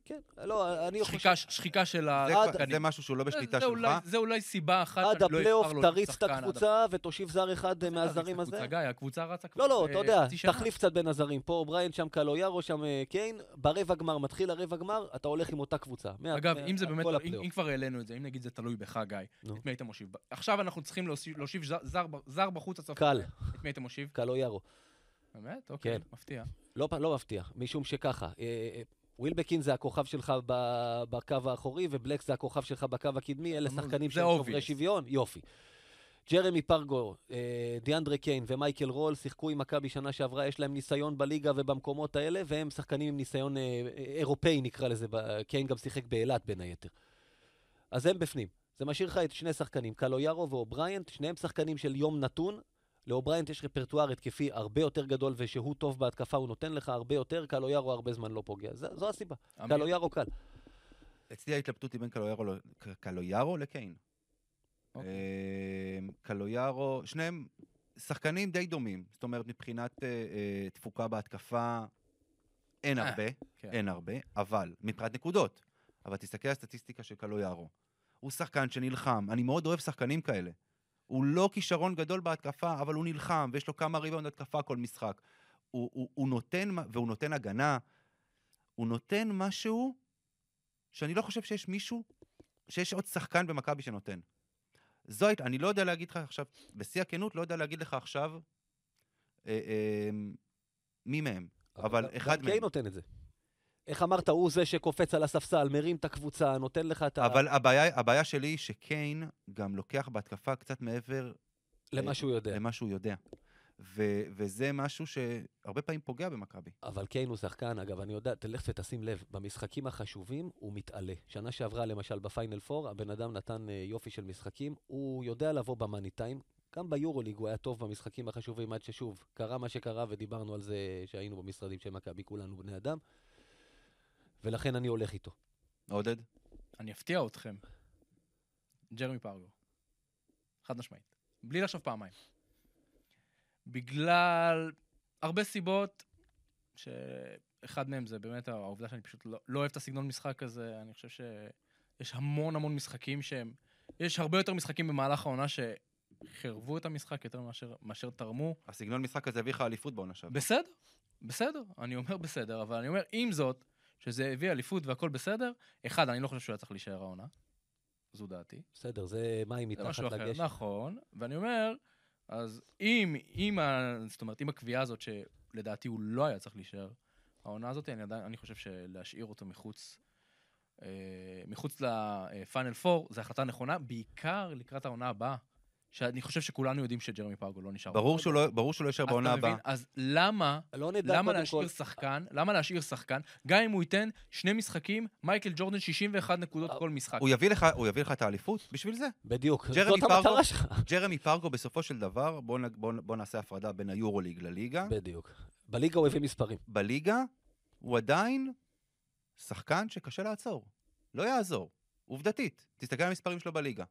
כן, לא, אני חושב... שחיקה, של השחקנים. זה משהו שהוא לא בשליטה שלך. זה אולי סיבה אחת עד לא הפלייאוף תריץ את הקבוצה ותושיב זר אחד. מהזרים הזה. גיא, הקבוצה רצה כבר לא, לא, אה, אתה יודע. תחליף קצת בין הזרים. פה אובריינט, שם קלויארו, שם אה, קיין. ברבע גמר, מתחיל הרבע גמר, אתה הולך עם אותה קבוצה. אגב, אם זה באמת, כל אם, כבר העלינו את זה, אם נגיד זה תלוי בך, גיא. את מי היית מושיב? עכשיו אנחנו צריכים להושיב, זר, בחוץ סוף. קל. את מי היית מושיב? קלויארו. באמת? אוקיי, כן. מפתיע. לא, לא מפתיע, משום שככה, אה, אה, ווילבקין זה הכוכב שלך בקו האחורי, ובלק זה הכוכב שלך בקו הקדמי, אלה שחקנים שהם. שוברי שוויון, יופי. ג'רמי פרגו, אה, דיאנדרה קיין ומייקל רול שיחקו עם מכבי שנה שעברה, יש להם ניסיון בליגה ובמקומות האלה, והם שחקנים עם ניסיון אירופאי נקרא לזה, קיין גם שיחק באילת בין היתר. אז הם בפנים. זה משאיר לך את שני שחקנים, קלויארו ואובריינט, שניהם שחקנים של יום נתון. לאובריינט יש רפרטואר התקפי הרבה יותר גדול, ושהוא טוב בהתקפה, הוא נותן לך הרבה יותר, קלויארו הרבה זמן לא פוגע. זו, זו הסיבה. קלויארו קל. אצלי ההתלבטות היא בין קלויארו קלויארו לקיין. אוקיי. אה, קלויארו, שניהם שחקנים די דומים. זאת אומרת, מבחינת אה, אה, תפוקה בהתקפה, אין אה, הרבה, כן. אין הרבה, אבל, מבחינת נקודות. אבל תסתכל על הסטטיסטיקה של קלו יערו. הוא שחקן שנלחם, אני מאוד אוהב שחקנים כאלה. הוא לא כישרון גדול בהתקפה, אבל הוא נלחם, ויש לו כמה ריבאונד התקפה כל משחק. הוא, הוא, הוא נותן, והוא נותן הגנה, הוא נותן משהו שאני לא חושב שיש מישהו, שיש עוד שחקן במכבי שנותן. זו הייתה, אני לא יודע להגיד לך עכשיו, בשיא הכנות, לא יודע להגיד לך עכשיו אה, אה, מי מהם. אבל גם- אחד גם מהם. קיי נותן את זה. איך אמרת, הוא זה שקופץ על הספסל, מרים את הקבוצה, נותן לך את ה... אבל הבעיה, הבעיה שלי היא שקיין גם לוקח בהתקפה קצת מעבר למה שהוא יודע. למה שהוא יודע. ו- וזה משהו שהרבה פעמים פוגע במכבי. אבל קיין הוא שחקן, אגב, אני יודע, תלך ותשים לב, במשחקים החשובים הוא מתעלה. שנה שעברה, למשל, בפיינל פור, הבן אדם נתן אה, יופי של משחקים, הוא יודע לבוא במאני טיים. גם ביורוליג הוא היה טוב במשחקים החשובים, עד ששוב, קרה מה שקרה, ודיברנו על זה שהיינו במשרדים של מכבי, כולנו בני אדם. ולכן אני הולך איתו. עודד? אני אפתיע אתכם. ג'רמי פרגו. חד משמעית. בלי לחשוב פעמיים. בגלל הרבה סיבות, שאחד מהם זה באמת העובדה שאני פשוט לא, לא אוהב את הסגנון משחק הזה. אני חושב שיש המון המון משחקים שהם... יש הרבה יותר משחקים במהלך העונה שחירבו את המשחק יותר מאשר, מאשר תרמו. הסגנון משחק הזה הביא לך אליפות בעונה שעברה. בסדר, בסדר, אני אומר בסדר, אבל אני אומר, עם זאת, שזה הביא אליפות והכל בסדר, אחד, אני לא חושב שהוא היה צריך להישאר העונה. זו דעתי. בסדר, זה מים מתחת לגשם. נכון. ואני אומר, אז אם, אם, ה, זאת אומרת, אם הקביעה הזאת שלדעתי הוא לא היה צריך להישאר, העונה הזאת, אני עדיין, אני חושב שלהשאיר אותו מחוץ, אה, מחוץ לפיינל פור, זו החלטה נכונה, בעיקר לקראת העונה הבאה. שאני חושב שכולנו יודעים שג'רמי פרגו לא נשאר. ברור שהוא לא- ברור שהוא לא יישאר אז בעונה? הבאה. אז למה, לא נדע למה להשאיר כל... שחקן, למה להשאיר שחקן, גם אם הוא ייתן שני משחקים, מייקל ג'ורדן 61 נקודות כל משחק. הוא יביא לך- הוא יביא לך את האליפות בשביל זה. בדיוק, ג'רמי זאת פרגו- המטרה שלך. ג'רמי פרגו בסופו של דבר, בואו בוא, בוא נעשה הפרדה בין היורוליג לליגה. בדיוק. בליגה הוא הביא מספרים. בליגה הוא עדיין שחקן שקשה לעצור. לא יעזור. עובדתית. תסתכל על המספרים שלו בליגה.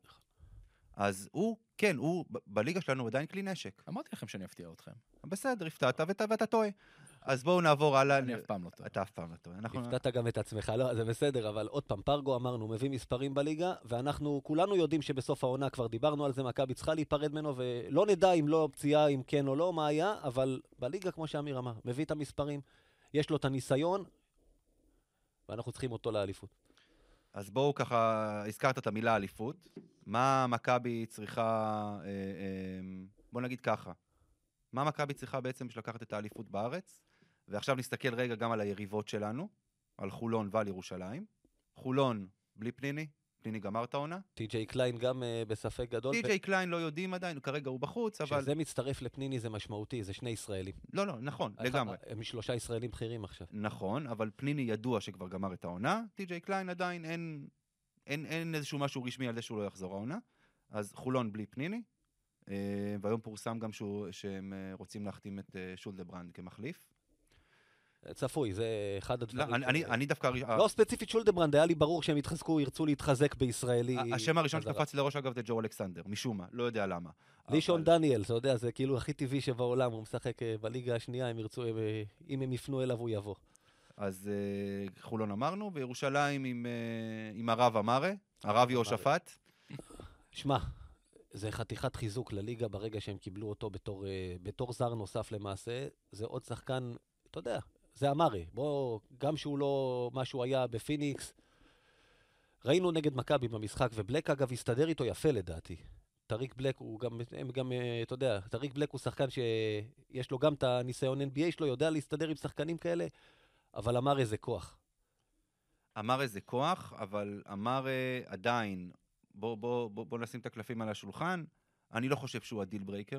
אז הוא, כן, הוא, בליגה שלנו הוא עדיין כלי נשק. אמרתי לכם שאני אפתיע אתכם. בסדר, הפתעת ואתה, ואתה טועה. אז בואו נעבור הלאה. אני אף פעם לא טועה. אתה אף פעם לא טועה. אנחנו... הפתעת גם את עצמך, לא, זה בסדר, אבל עוד פעם, פרגו אמרנו, מביא מספרים בליגה, ואנחנו כולנו יודעים שבסוף העונה, כבר דיברנו על זה, מכבי צריכה להיפרד ממנו, ולא נדע אם לא פציעה, אם כן או לא, מה היה, אבל בליגה, כמו שאמיר אמר, מביא את המספרים, יש לו את הניסיון, ואנחנו צריכים אותו לאליפות. אז בואו ככה, הזכרת את המילה אליפות. מה מכבי צריכה, אה, אה, בוא נגיד ככה, מה מכבי צריכה בעצם בשביל לקחת את האליפות בארץ? ועכשיו נסתכל רגע גם על היריבות שלנו, על חולון ועל ירושלים. חולון, בלי פניני, פניני גמר את העונה. טי.ג'יי קליין גם אה, בספק גדול. טי.ג'יי קליין לא יודעים עדיין, כרגע הוא בחוץ, אבל... כשזה מצטרף לפניני זה משמעותי, זה שני ישראלים. לא, לא, נכון, אחד- לגמרי. הם שלושה ישראלים בכירים עכשיו. נכון, אבל פניני ידוע שכבר גמר את העונה, טי.ג'יי קליין עדיין אין, אין, אין איזשהו משהו רשמי על זה שהוא לא יחזור העונה, אז חולון בלי פניני, אה, והיום פורסם גם שהוא, שהם אה, רוצים להחתים את אה, שולדברנד כמחליף. צפוי, זה אחד לא, הדברים. אני, ש- אני, אני דווקא, לא ספציפית שולדברנד, היה לי ברור שהם יתחזקו, ירצו להתחזק בישראלי. השם הראשון. שקפץ לראש אגב זה ג'ו אלכסנדר, משום מה, לא יודע למה. לישון אבל- דניאל, אתה יודע, זה כאילו הכי טבעי שבעולם, הוא משחק אה, בליגה השנייה, הם ירצו, הם, אה, אם הם יפנו אליו, הוא יבוא. אז אה, חולון אמרנו, וירושלים עם, עם הרב אמרה, הרב יהושפט. שמע, זה חתיכת חיזוק לליגה ברגע שהם קיבלו אותו בתור, בתור זר נוסף למעשה. זה עוד שחקן, אתה יודע, זה אמרה. בוא, גם שהוא לא מה שהוא היה בפיניקס, ראינו נגד מכבי במשחק, ובלק אגב הסתדר איתו יפה לדעתי. טריק בלק הוא גם, הם גם, אה, אתה יודע, טריק בלק הוא שחקן שיש לו גם את הניסיון NBA שלו, יודע להסתדר עם שחקנים כאלה, אבל אמר איזה כוח. אמר איזה כוח, אבל אמר עדיין, בוא, בוא, בוא, בוא נשים את הקלפים על השולחן, אני לא חושב שהוא הדיל ברייקר.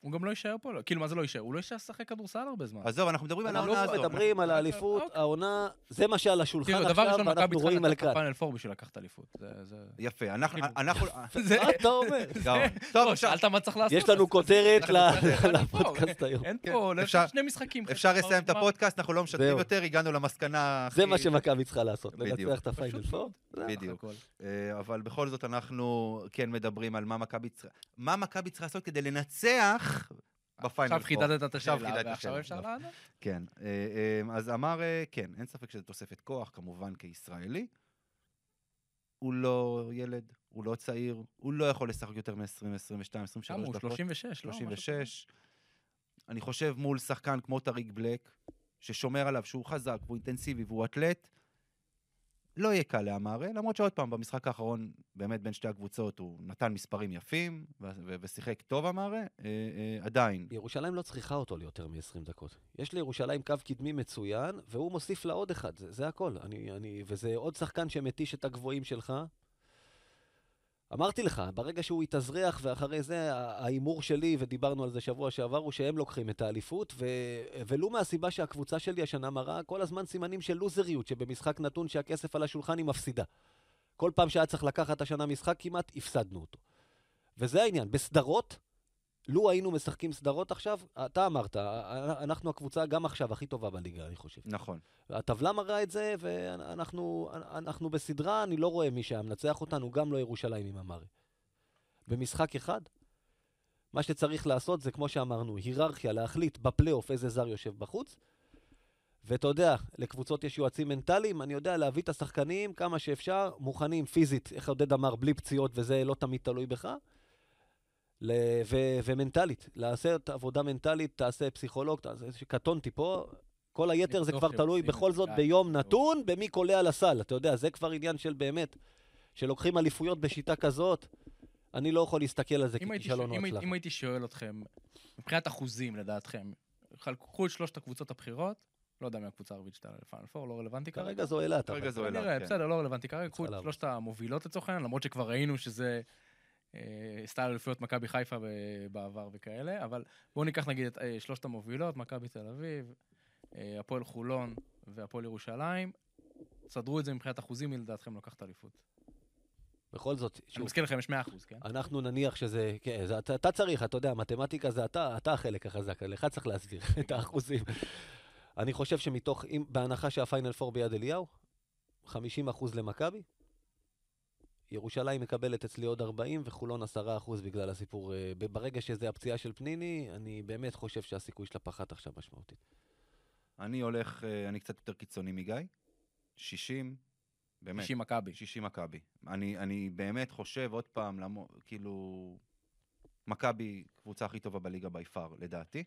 הוא גם לא יישאר פה, לא- כאילו, מה זה לא יישאר? הוא לא יישאר לשחק כדורסל הרבה זמן. עזוב, אנחנו מדברים על אנחנו העונה לא הזאת. מדברים על אנחנו- האליפות, אוקיי. העונה, זה מה שעל השולחן דבר עכשיו, ראשון, מכבי ואנחנו צריכה רואים על כאן. הפיינל פור בשביל לקחת אליפות. יפה, אנחנו... כאילו, אנחנו זה... מה אתה אומר? טוב, לא, שאלת מה צריך לעשות. יש לנו כותרת לפודקאסט היום. אין כן, פה, אפשר- שני משחקים. אפשר לסיים את. הפודקאסט, אנחנו לא משתפים. יותר, הגענו למסקנה הכי... זה מה שמכבי צריכה לעשות. לנצח את הפיינל פור. בדיוק. אה, אבל בכל זאת אנחנו כן מדברים על. מה מכבי צריכה לעשות כדי לנצח בפיינל עכשיו חידדת את השאלה, ועכשיו. אפשר לא. לענות? כן, אה, אה, אז אמר, אה, כן, אין ספק שזה תוספת כוח, כמובן כישראלי. הוא לא ילד, הוא לא צעיר, הוא לא יכול לשחק יותר מ-20, 22, 23 כמה הוא? דקות. 36, לא? משהו כזה. 36. אני חושב מול שחקן כמו טריק בלק, ששומר עליו שהוא חזק והוא אינטנסיבי והוא אתלט, לא יהיה קל לאמרה, למרות שעוד פעם, במשחק האחרון, באמת בין שתי הקבוצות, הוא נתן מספרים יפים ושיחק טוב אמרה, אה, אה, עדיין. ירושלים לא צריכה אותו ליותר מ-20 דקות. יש לירושלים קו קדמי מצוין, והוא מוסיף לה עוד אחד, זה, זה הכל. אני, אני, וזה עוד שחקן שמתיש את הגבוהים שלך. אמרתי לך, ברגע שהוא יתאזרח, ואחרי זה ההימור שלי, ודיברנו על זה שבוע שעבר, הוא שהם לוקחים את האליפות, ו... ולו מהסיבה שהקבוצה שלי השנה מראה כל הזמן סימנים של לוזריות, שבמשחק נתון שהכסף על השולחן היא מפסידה. כל פעם שהיה צריך לקחת השנה משחק, כמעט הפסדנו אותו. וזה העניין. בסדרות, לו היינו משחקים סדרות עכשיו, אתה אמרת, אנחנו הקבוצה גם עכשיו הכי טובה בליגה, אני חושב. נכון. הטבלה מראה את זה, ואנחנו אנחנו בסדרה, אני לא רואה מי שהיה מנצח אותנו, גם לא ירושלים עם אמרי. במשחק אחד, מה שצריך לעשות זה, כמו שאמרנו, היררכיה, להחליט בפלייאוף איזה זר יושב בחוץ. ואתה יודע, לקבוצות יש יועצים מנטליים, אני יודע להביא את השחקנים כמה שאפשר, מוכנים פיזית, איך עודד אמר, בלי פציעות, וזה לא תמיד תלוי בך. ל- ו- ומנטלית, לעשות עבודה מנטלית, תעשה פסיכולוג, תעשה, קטונתי פה, כל היתר זה כבר תלוי בכל זה, זאת ביום. נתון, במי קולע לסל, אתה יודע, זה כבר עניין של באמת, שלוקחים אליפויות בשיטה כזאת, אני לא יכול להסתכל על זה אם הייתי ככישלון או אם הייתי- הצלחה. אם הייתי שואל אתכם, מבחינת אחוזים לדעתכם, חלקו את שלושת הקבוצות הבכירות, לא יודע מי הקבוצה הערבית שאתה לפאנל פור, לא רלוונטי כרגע. כרגע זו אילת. כרגע זו אילת. כן. בסדר, לא רלוונטי כרגע, קחו את. שלושת המובילות לצורך העניין, למרות שכבר ראינו שזה אה, סטייל אליפויות מכבי חיפה בעבר וכאלה, אבל בואו ניקח נגיד את אה, שלושת המובילות, מכבי תל אביב, אה, הפועל חולון והפועל ירושלים, סדרו את זה מבחינת אחוזים, מי לדעתכם לקחת אליפות. בכל זאת, אני שוב, מזכיר לכם, יש 100%, כן? אנחנו נניח שזה, כן, זה, אתה, אתה צריך, אתה יודע, מתמטיקה זה אתה, אתה החלק החזק, לך צריך להסביר את האחוזים. אני חושב שמתוך, אם, בהנחה שהפיינל פור ביד אליהו, 50 אחוז למכבי, ירושלים מקבלת אצלי עוד 40 וחולון 10 אחוז בגלל הסיפור. אה, ברגע שזה הפציעה של פניני, אני באמת חושב שהסיכוי שלה פחת עכשיו משמעותית. אני הולך, אה, אני קצת יותר קיצוני מגיא. 60, באמת. 90 מכבי. 60 מכבי. אני, אני באמת חושב, עוד פעם, למו, כאילו, מכבי קבוצה הכי טובה בליגה בי פאר, לדעתי.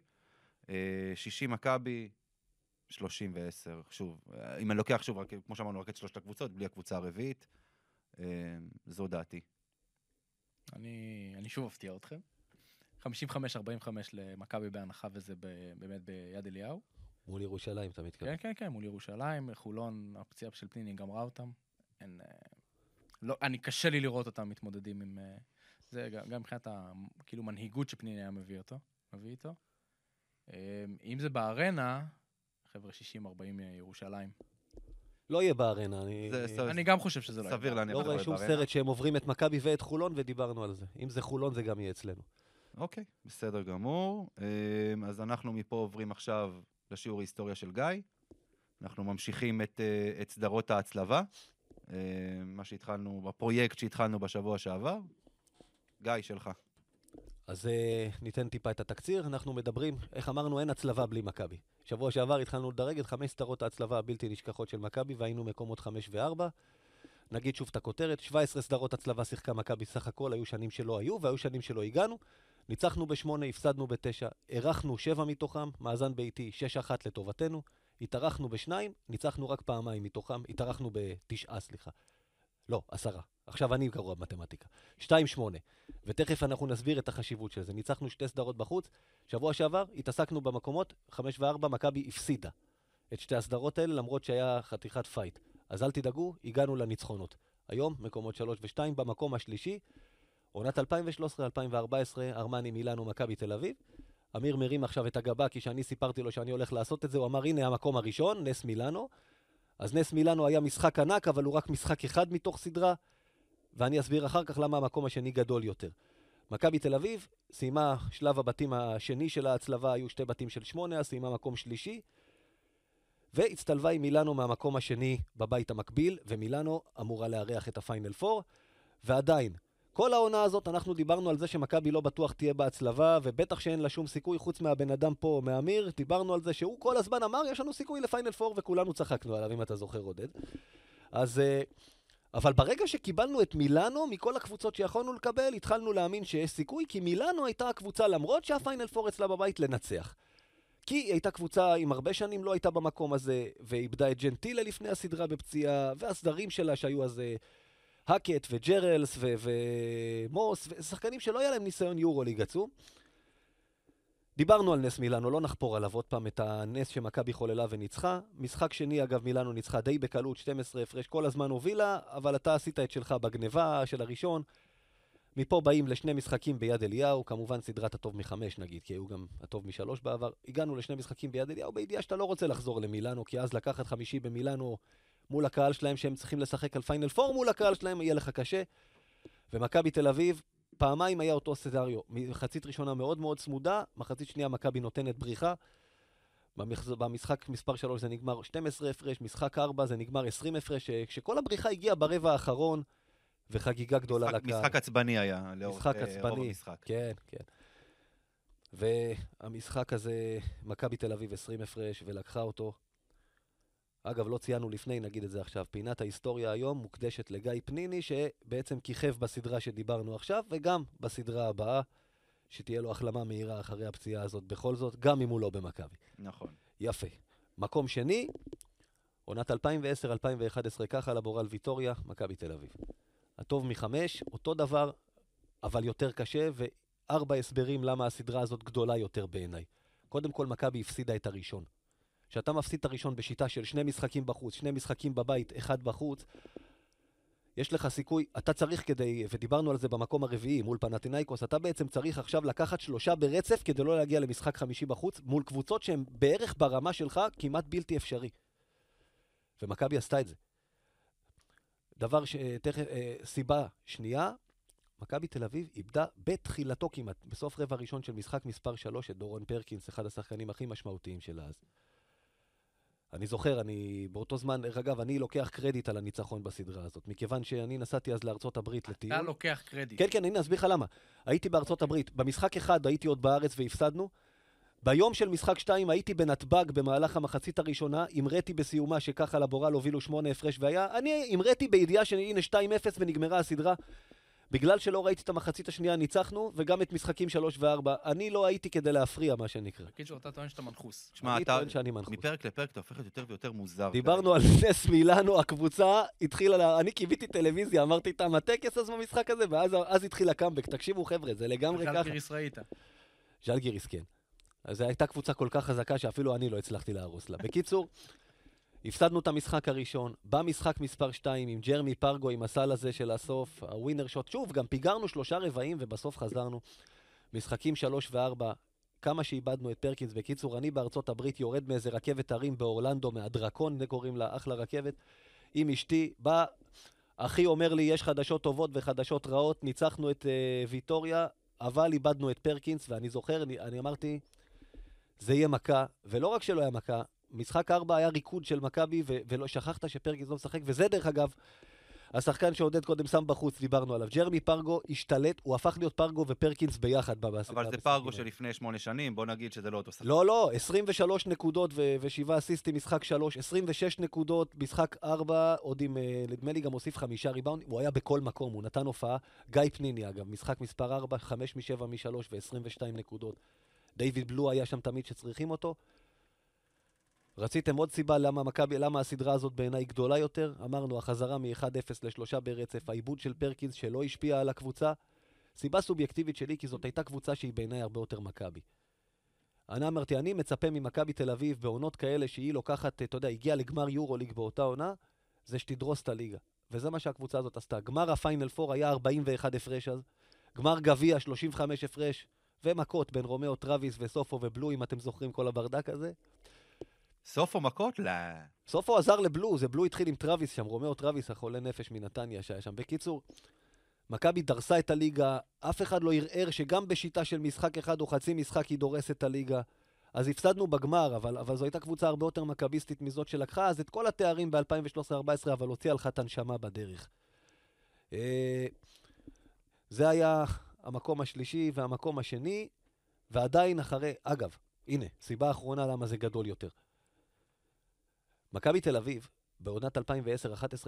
אה, 60 מכבי, 30 ו-10. שוב, אה, אם אני לוקח שוב, רק, כמו שאמרנו, רק את שלושת הקבוצות, בלי הקבוצה הרביעית, אה, זו דעתי. אני, אני שוב אפתיע אתכם. 55-45 למכבי בהנחה וזה ב, באמת ביד אליהו. מול ירושלים, אתה מתכוון. כן, כן, כן, מול ירושלים, חולון, הפציעה של פניני גמרה אותם. אין, אה, לא, אני, קשה לי לראות אותם מתמודדים עם... אה, זה גם, מבחינת ה... כאילו מנהיגות שפניני היה מביא אותו, מביא איתו. אה, אם זה בארנה, חבר'ה 60-40 ירושלים. לא יהיה בארנה, אני... זה סביר. אני גם חושב שזה לא יהיה. סביר להניח לא רואה יהיה שום בארנה. סרט שהם עוברים את מכבי ואת חולון, ודיברנו על זה. אם זה חולון, זה גם יהיה אצלנו. אוקיי, בסדר גמור. אה, אז אנחנו מפה עוברים עכשיו לשיעור ההיסטוריה של גיא. אנחנו ממשיכים את, אה, את סדרות ההצלבה, אה, מה שהתחלנו, בפרויקט שהתחלנו בשבוע שעבר. גיא, שלך. אז uh, ניתן טיפה את התקציר. אנחנו מדברים, איך אמרנו, אין הצלבה בלי מכבי. שבוע שעבר התחלנו לדרג את חמש סדרות ההצלבה הבלתי נשכחות של מכבי, והיינו מקומות חמש וארבע. נגיד שוב את הכותרת, 17 סדרות הצלבה שיחקה מכבי סך הכל, היו שנים שלא היו, והיו שנים שלא הגענו. ניצחנו בשמונה, הפסדנו בתשע, אירחנו שבע מתוכם, מאזן ביתי, שש אחת לטובתנו. התארחנו בשניים, ניצחנו רק פעמיים מתוכם, התארחנו בתשעה, סליחה. לא, עשרה. עכשיו אני גרוע במתמטיקה. שתיים שמונה. ותכף אנחנו נסביר את החשיבות של זה. ניצחנו שתי סדרות בחוץ. שבוע שעבר התעסקנו במקומות, חמש וארבע, מכבי הפסידה את שתי הסדרות האלה, למרות שהיה חתיכת פייט. אז אל תדאגו, הגענו לניצחונות. היום, מקומות שלוש ושתיים, במקום השלישי, עונת 2013-2014, ארמני מילאנו, מכבי תל אביב. אמיר מרים עכשיו את הגבה, כי כשאני סיפרתי לו שאני הולך לעשות את זה, הוא אמר, הנה המקום הראשון, נס מילאנו. אז נס מילאנו היה משחק ענק, אבל הוא רק משחק אחד מתוך סדרה, ואני אסביר אחר כך למה המקום השני גדול יותר. מכבי תל אביב סיימה שלב הבתים השני של ההצלבה, היו שתי בתים של שמונה, סיימה מקום שלישי, והצטלבה עם מילאנו מהמקום השני בבית המקביל, ומילאנו אמורה לארח את הפיינל פור, ועדיין, כל העונה הזאת אנחנו דיברנו על זה שמכבי לא בטוח תהיה בהצלבה, ובטח שאין לה שום סיכוי חוץ מהבן אדם פה, מאמיר, דיברנו על זה שהוא כל הזמן אמר, יש לנו סיכוי לפיינל פור, וכולנו צחקנו עליו, אם אתה זוכר, עודד. אז... אה, אבל ברגע שקיבלנו את מילאנו, מכל הקבוצות שיכולנו לקבל, התחלנו להאמין שיש סיכוי, כי מילאנו הייתה הקבוצה, למרות שהפיינל פור אצלה בבית, לנצח. כי היא הייתה קבוצה עם הרבה שנים לא הייתה במקום הזה, ואיבדה את ג'נטילה לפני הסדרה בפציעה, והסדרים שלה שהיו אז אה, האקט וג'רלס ומוס, ושחקנים שלא היה להם ניסיון יורו-ליג עצום. דיברנו על נס מילאנו, לא נחפור עליו עוד פעם את הנס שמכבי חוללה וניצחה. משחק שני, אגב, מילאנו ניצחה די בקלות, 12 הפרש, כל הזמן הובילה, אבל אתה עשית את שלך בגניבה של הראשון. מפה באים לשני משחקים ביד אליהו, כמובן סדרת הטוב מחמש נגיד, כי היו גם הטוב משלוש בעבר. הגענו לשני משחקים ביד אליהו בידיעה שאתה לא רוצה לחזור למילאנו, כי אז לקחת חמישי במילאנו מול הקהל שלהם, שהם צריכים לשחק על פיינל פור מול הקהל שלהם, יהיה לך קשה. ומכבי תל אביב, פעמיים היה אותו סצריו. מחצית ראשונה מאוד מאוד צמודה, מחצית שנייה מכבי נותנת בריחה. במשחק מספר 3 זה נגמר 12 הפרש, משחק 4 זה נגמר 20 הפרש, כשכל הבריחה הגיעה ברבע האחרון, וחגיגה גדולה משחק, לקהל. משחק עצבני היה לאורך משחק אה, עצבני. רוב המשחק. כן, כן. והמשחק הזה, מכבי תל אביב 20 הפרש, ולקחה אותו. אגב, לא ציינו לפני, נגיד את זה עכשיו. פינת ההיסטוריה היום מוקדשת לגיא פניני, שבעצם כיכב בסדרה שדיברנו עכשיו, וגם בסדרה הבאה, שתהיה לו החלמה מהירה אחרי הפציעה הזאת בכל זאת, גם אם הוא לא במכבי. נכון. יפה. מקום שני, עונת 2010-2011, ככה לבורל ויטוריה, מכבי תל אביב. הטוב מחמש, אותו דבר, אבל יותר קשה, וארבע הסברים למה הסדרה הזאת גדולה יותר בעיניי. קודם כל, מכבי הפסידה את הראשון. כשאתה מפסיד את הראשון בשיטה של שני משחקים בחוץ, שני משחקים בבית, אחד בחוץ, יש לך סיכוי, אתה צריך כדי, ודיברנו על זה במקום הרביעי מול פנטינאיקוס, אתה בעצם צריך עכשיו לקחת שלושה ברצף כדי לא להגיע למשחק חמישי בחוץ, מול קבוצות שהן בערך ברמה שלך כמעט בלתי אפשרי. ומכבי עשתה את זה. דבר ש... תכף, אה, סיבה שנייה, מכבי תל אביב איבדה בתחילתו כמעט, בסוף רבע ראשון של משחק מספר 3, את דורון פרקינס, אחד השחקנים הכי משמעותיים שלה אז. אני זוכר, אני באותו זמן, דרך אגב, אני לוקח קרדיט על הניצחון בסדרה הזאת, מכיוון שאני נסעתי אז לארצות הברית לטיול. אתה לוקח קרדיט. כן, כן, הנה, אסביר לך למה. הייתי בארצות הברית, במשחק אחד הייתי עוד בארץ והפסדנו. ביום של משחק שתיים הייתי בנתב"ג במהלך המחצית הראשונה, המראתי בסיומה שככה לבורל הובילו שמונה הפרש והיה, אני המראתי בידיעה שהנה 2-0 ונגמרה הסדרה. בגלל שלא ראיתי את המחצית השנייה ניצחנו, וגם את משחקים 3 ו-4. אני לא הייתי כדי להפריע, מה שנקרא. בקיצור, אתה טוען שאתה מנחוס. שמע, אני אתה, טוען שאני מנחוס. מפרק לפרק אתה הופך להיות יותר ויותר מוזר. דיברנו על נס מילאנו, הקבוצה התחילה, לה... אני קיוויתי טלוויזיה, אמרתי, תם הטקס אז במשחק הזה, ואז אז התחיל הקאמבק. תקשיבו, חבר'ה, זה לגמרי ככה. ז'לגיריס ראית. ז'לגיריס, כן. אז זו הייתה קבוצה כל כך חזקה שאפילו אני לא הצלחתי להרוס לה. בקיצור, הפסדנו את המשחק הראשון, במשחק מספר 2 עם ג'רמי פרגו, עם הסל הזה של הסוף, הווינר שוט. שוב, גם פיגרנו שלושה רבעים ובסוף חזרנו. משחקים 3 ו-4, כמה שאיבדנו את פרקינס. בקיצור, אני בארצות הברית יורד מאיזה רכבת הרים באורלנדו, מהדרקון, זה קוראים לה, אחלה רכבת, עם אשתי, בא, אחי אומר לי, יש חדשות טובות וחדשות רעות, ניצחנו את uh, ויטוריה, אבל איבדנו את פרקינס, ואני זוכר, אני, אני אמרתי, זה יהיה מכה, ולא רק שלא היה מכה, משחק 4 היה ריקוד של מכבי, ו- ולא שכחת שפרקינס לא משחק, וזה דרך אגב, השחקן שעודד קודם שם בחוץ, דיברנו עליו. ג'רמי פרגו השתלט, הוא הפך להיות פרגו ופרקינס ביחד. בבס- אבל זה פרגו האלה. שלפני שמונה שנים, בוא נגיד שזה לא אותו שחקן. לא, לא, 23 נקודות ו- ושבעה אסיסטים, משחק 3, 26 נקודות, משחק 4, עוד עם, אה, נדמה לי גם הוסיף חמישה ריבאונדים, הוא היה בכל מקום, הוא נתן הופעה. גיא פניני, אגב, משחק מספר 4, 5 מ-7 מ-3 ו-22 נקודות. דיוויד בלו היה שם תמיד שצריכים אותו. רציתם עוד סיבה למה מכבי, למה הסדרה הזאת בעיניי גדולה יותר? אמרנו, החזרה מ-1-0 לשלושה ברצף, העיבוד של פרקינס שלא השפיע על הקבוצה. סיבה סובייקטיבית שלי, כי זאת הייתה קבוצה שהיא בעיניי הרבה יותר מכבי. אני אמרתי, אני מצפה ממכבי תל אביב בעונות כאלה שהיא לוקחת, אתה יודע, הגיעה לגמר יורו-ליג באותה עונה, זה שתדרוס את הליגה. וזה מה שהקבוצה הזאת עשתה. גמר הפיינל פור היה 41 הפרש אז, גמר גביע 35 הפרש, ומכות בין רומאו טרוויס וסופו ובלו, אם אתם זוכרים כל הברדק הזה. סופו מכות? לא. סופו עזר לבלו, זה בלו התחיל עם טרוויס שם, רומאו טרוויס, החולה נפש מנתניה שהיה שם. בקיצור, מכבי דרסה את הליגה, אף אחד לא ערער שגם בשיטה של משחק אחד או חצי משחק היא דורסת את הליגה. אז הפסדנו בגמר, אבל, אבל זו הייתה קבוצה הרבה יותר מכביסטית מזאת שלקחה אז את כל התארים ב-2013-2014, אבל הוציאה לך את הנשמה בדרך. אה, זה היה המקום השלישי והמקום השני, ועדיין אחרי, אגב, הנה, סיבה אחרונה למה זה גדול יותר. מכבי תל אביב, בעונת 2010-2011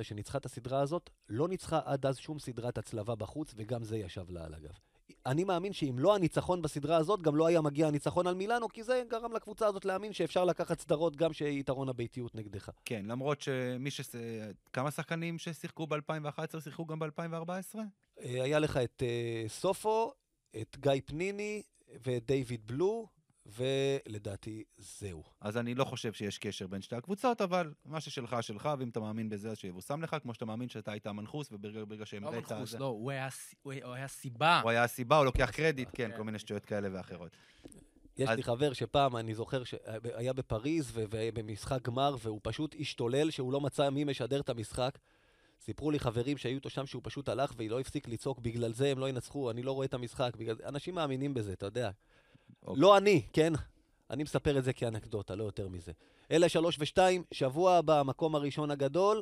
שניצחה את הסדרה הזאת, לא ניצחה עד אז שום סדרת הצלבה בחוץ, וגם זה ישב לה על הגב. אני מאמין שאם לא הניצחון בסדרה הזאת, גם לא היה מגיע הניצחון על מילאנו, כי זה גרם לקבוצה הזאת להאמין שאפשר לקחת סדרות גם שיתרון הביתיות נגדך. כן, למרות שמי ש... כמה שחקנים ששיחקו ב-2011 שיחקו גם ב-2014? אה, היה לך את uh, סופו, את גיא פניני ואת דיוויד בלו, ולדעתי זהו. אז אני לא חושב שיש קשר בין שתי הקבוצות, אבל מה ששלך, שלך, ואם אתה מאמין בזה, אז שיבושם לך, כמו שאתה מאמין שאתה היית המנחוס, וברגע שהם לא מנחוס, לא, הוא היה, הוא היה סיבה. הוא היה הסיבה, הוא לוקח קרדיט, כן, כן, כל מיני שטויות כאלה ואחרות. יש אז... לי חבר שפעם, אני זוכר שהיה בפריז ובמשחק גמר, והוא פשוט השתולל שהוא לא מצא מי משדר את המשחק. סיפרו לי חברים שהיו איתו שם שהוא פשוט הלך והיא לא הפסיק לצעוק, בגלל זה הם לא ינצחו, אני לא רואה את המשחק. בגלל... אנשים מאמינים בזה, אתה יודע. אוקיי. לא אני, כן? אני מספר את זה כאנקדוטה, לא יותר מזה. אלה שלוש ושתיים, שבוע הבא, המקום הראשון הגדול.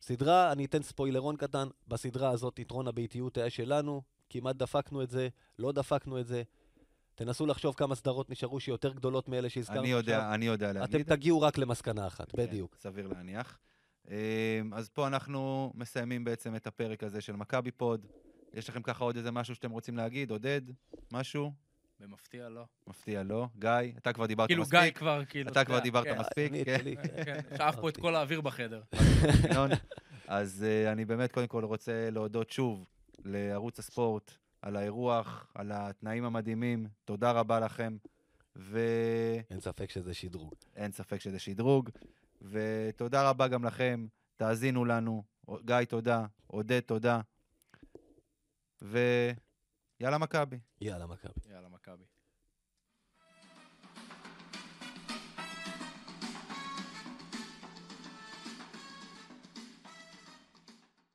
סדרה, אני אתן ספוילרון קטן, בסדרה הזאת יתרון הביתיות היה שלנו, כמעט דפקנו את זה, לא דפקנו את זה. תנסו לחשוב כמה סדרות נשארו שיותר גדולות מאלה שהזכרנו אני יודע, עכשיו. אני יודע להגיד. אתם תגיעו רק למסקנה אחת, כן, בדיוק. סביר להניח. אמ, אז פה אנחנו מסיימים בעצם את הפרק הזה של מכבי פוד. יש לכם ככה עוד איזה משהו שאתם רוצים להגיד? עודד? משהו? במפתיע לא. מפתיע לא. גיא, אתה כבר דיברת כאילו, מספיק. כאילו, גיא כבר, כאילו... אתה כבר דיברת כן. מספיק, כן. כן. שאף פה את כל האוויר בחדר. אז אה, אני באמת קודם כל רוצה להודות שוב לערוץ הספורט על האירוח, על התנאים המדהימים. תודה רבה לכם. ו... אין ספק שזה שדרוג. אין ספק שזה שדרוג. ותודה רבה גם לכם. תאזינו לנו. גיא, תודה. עודד, תודה. ו... יאללה מכבי. יאללה מכבי. יאללה מכבי.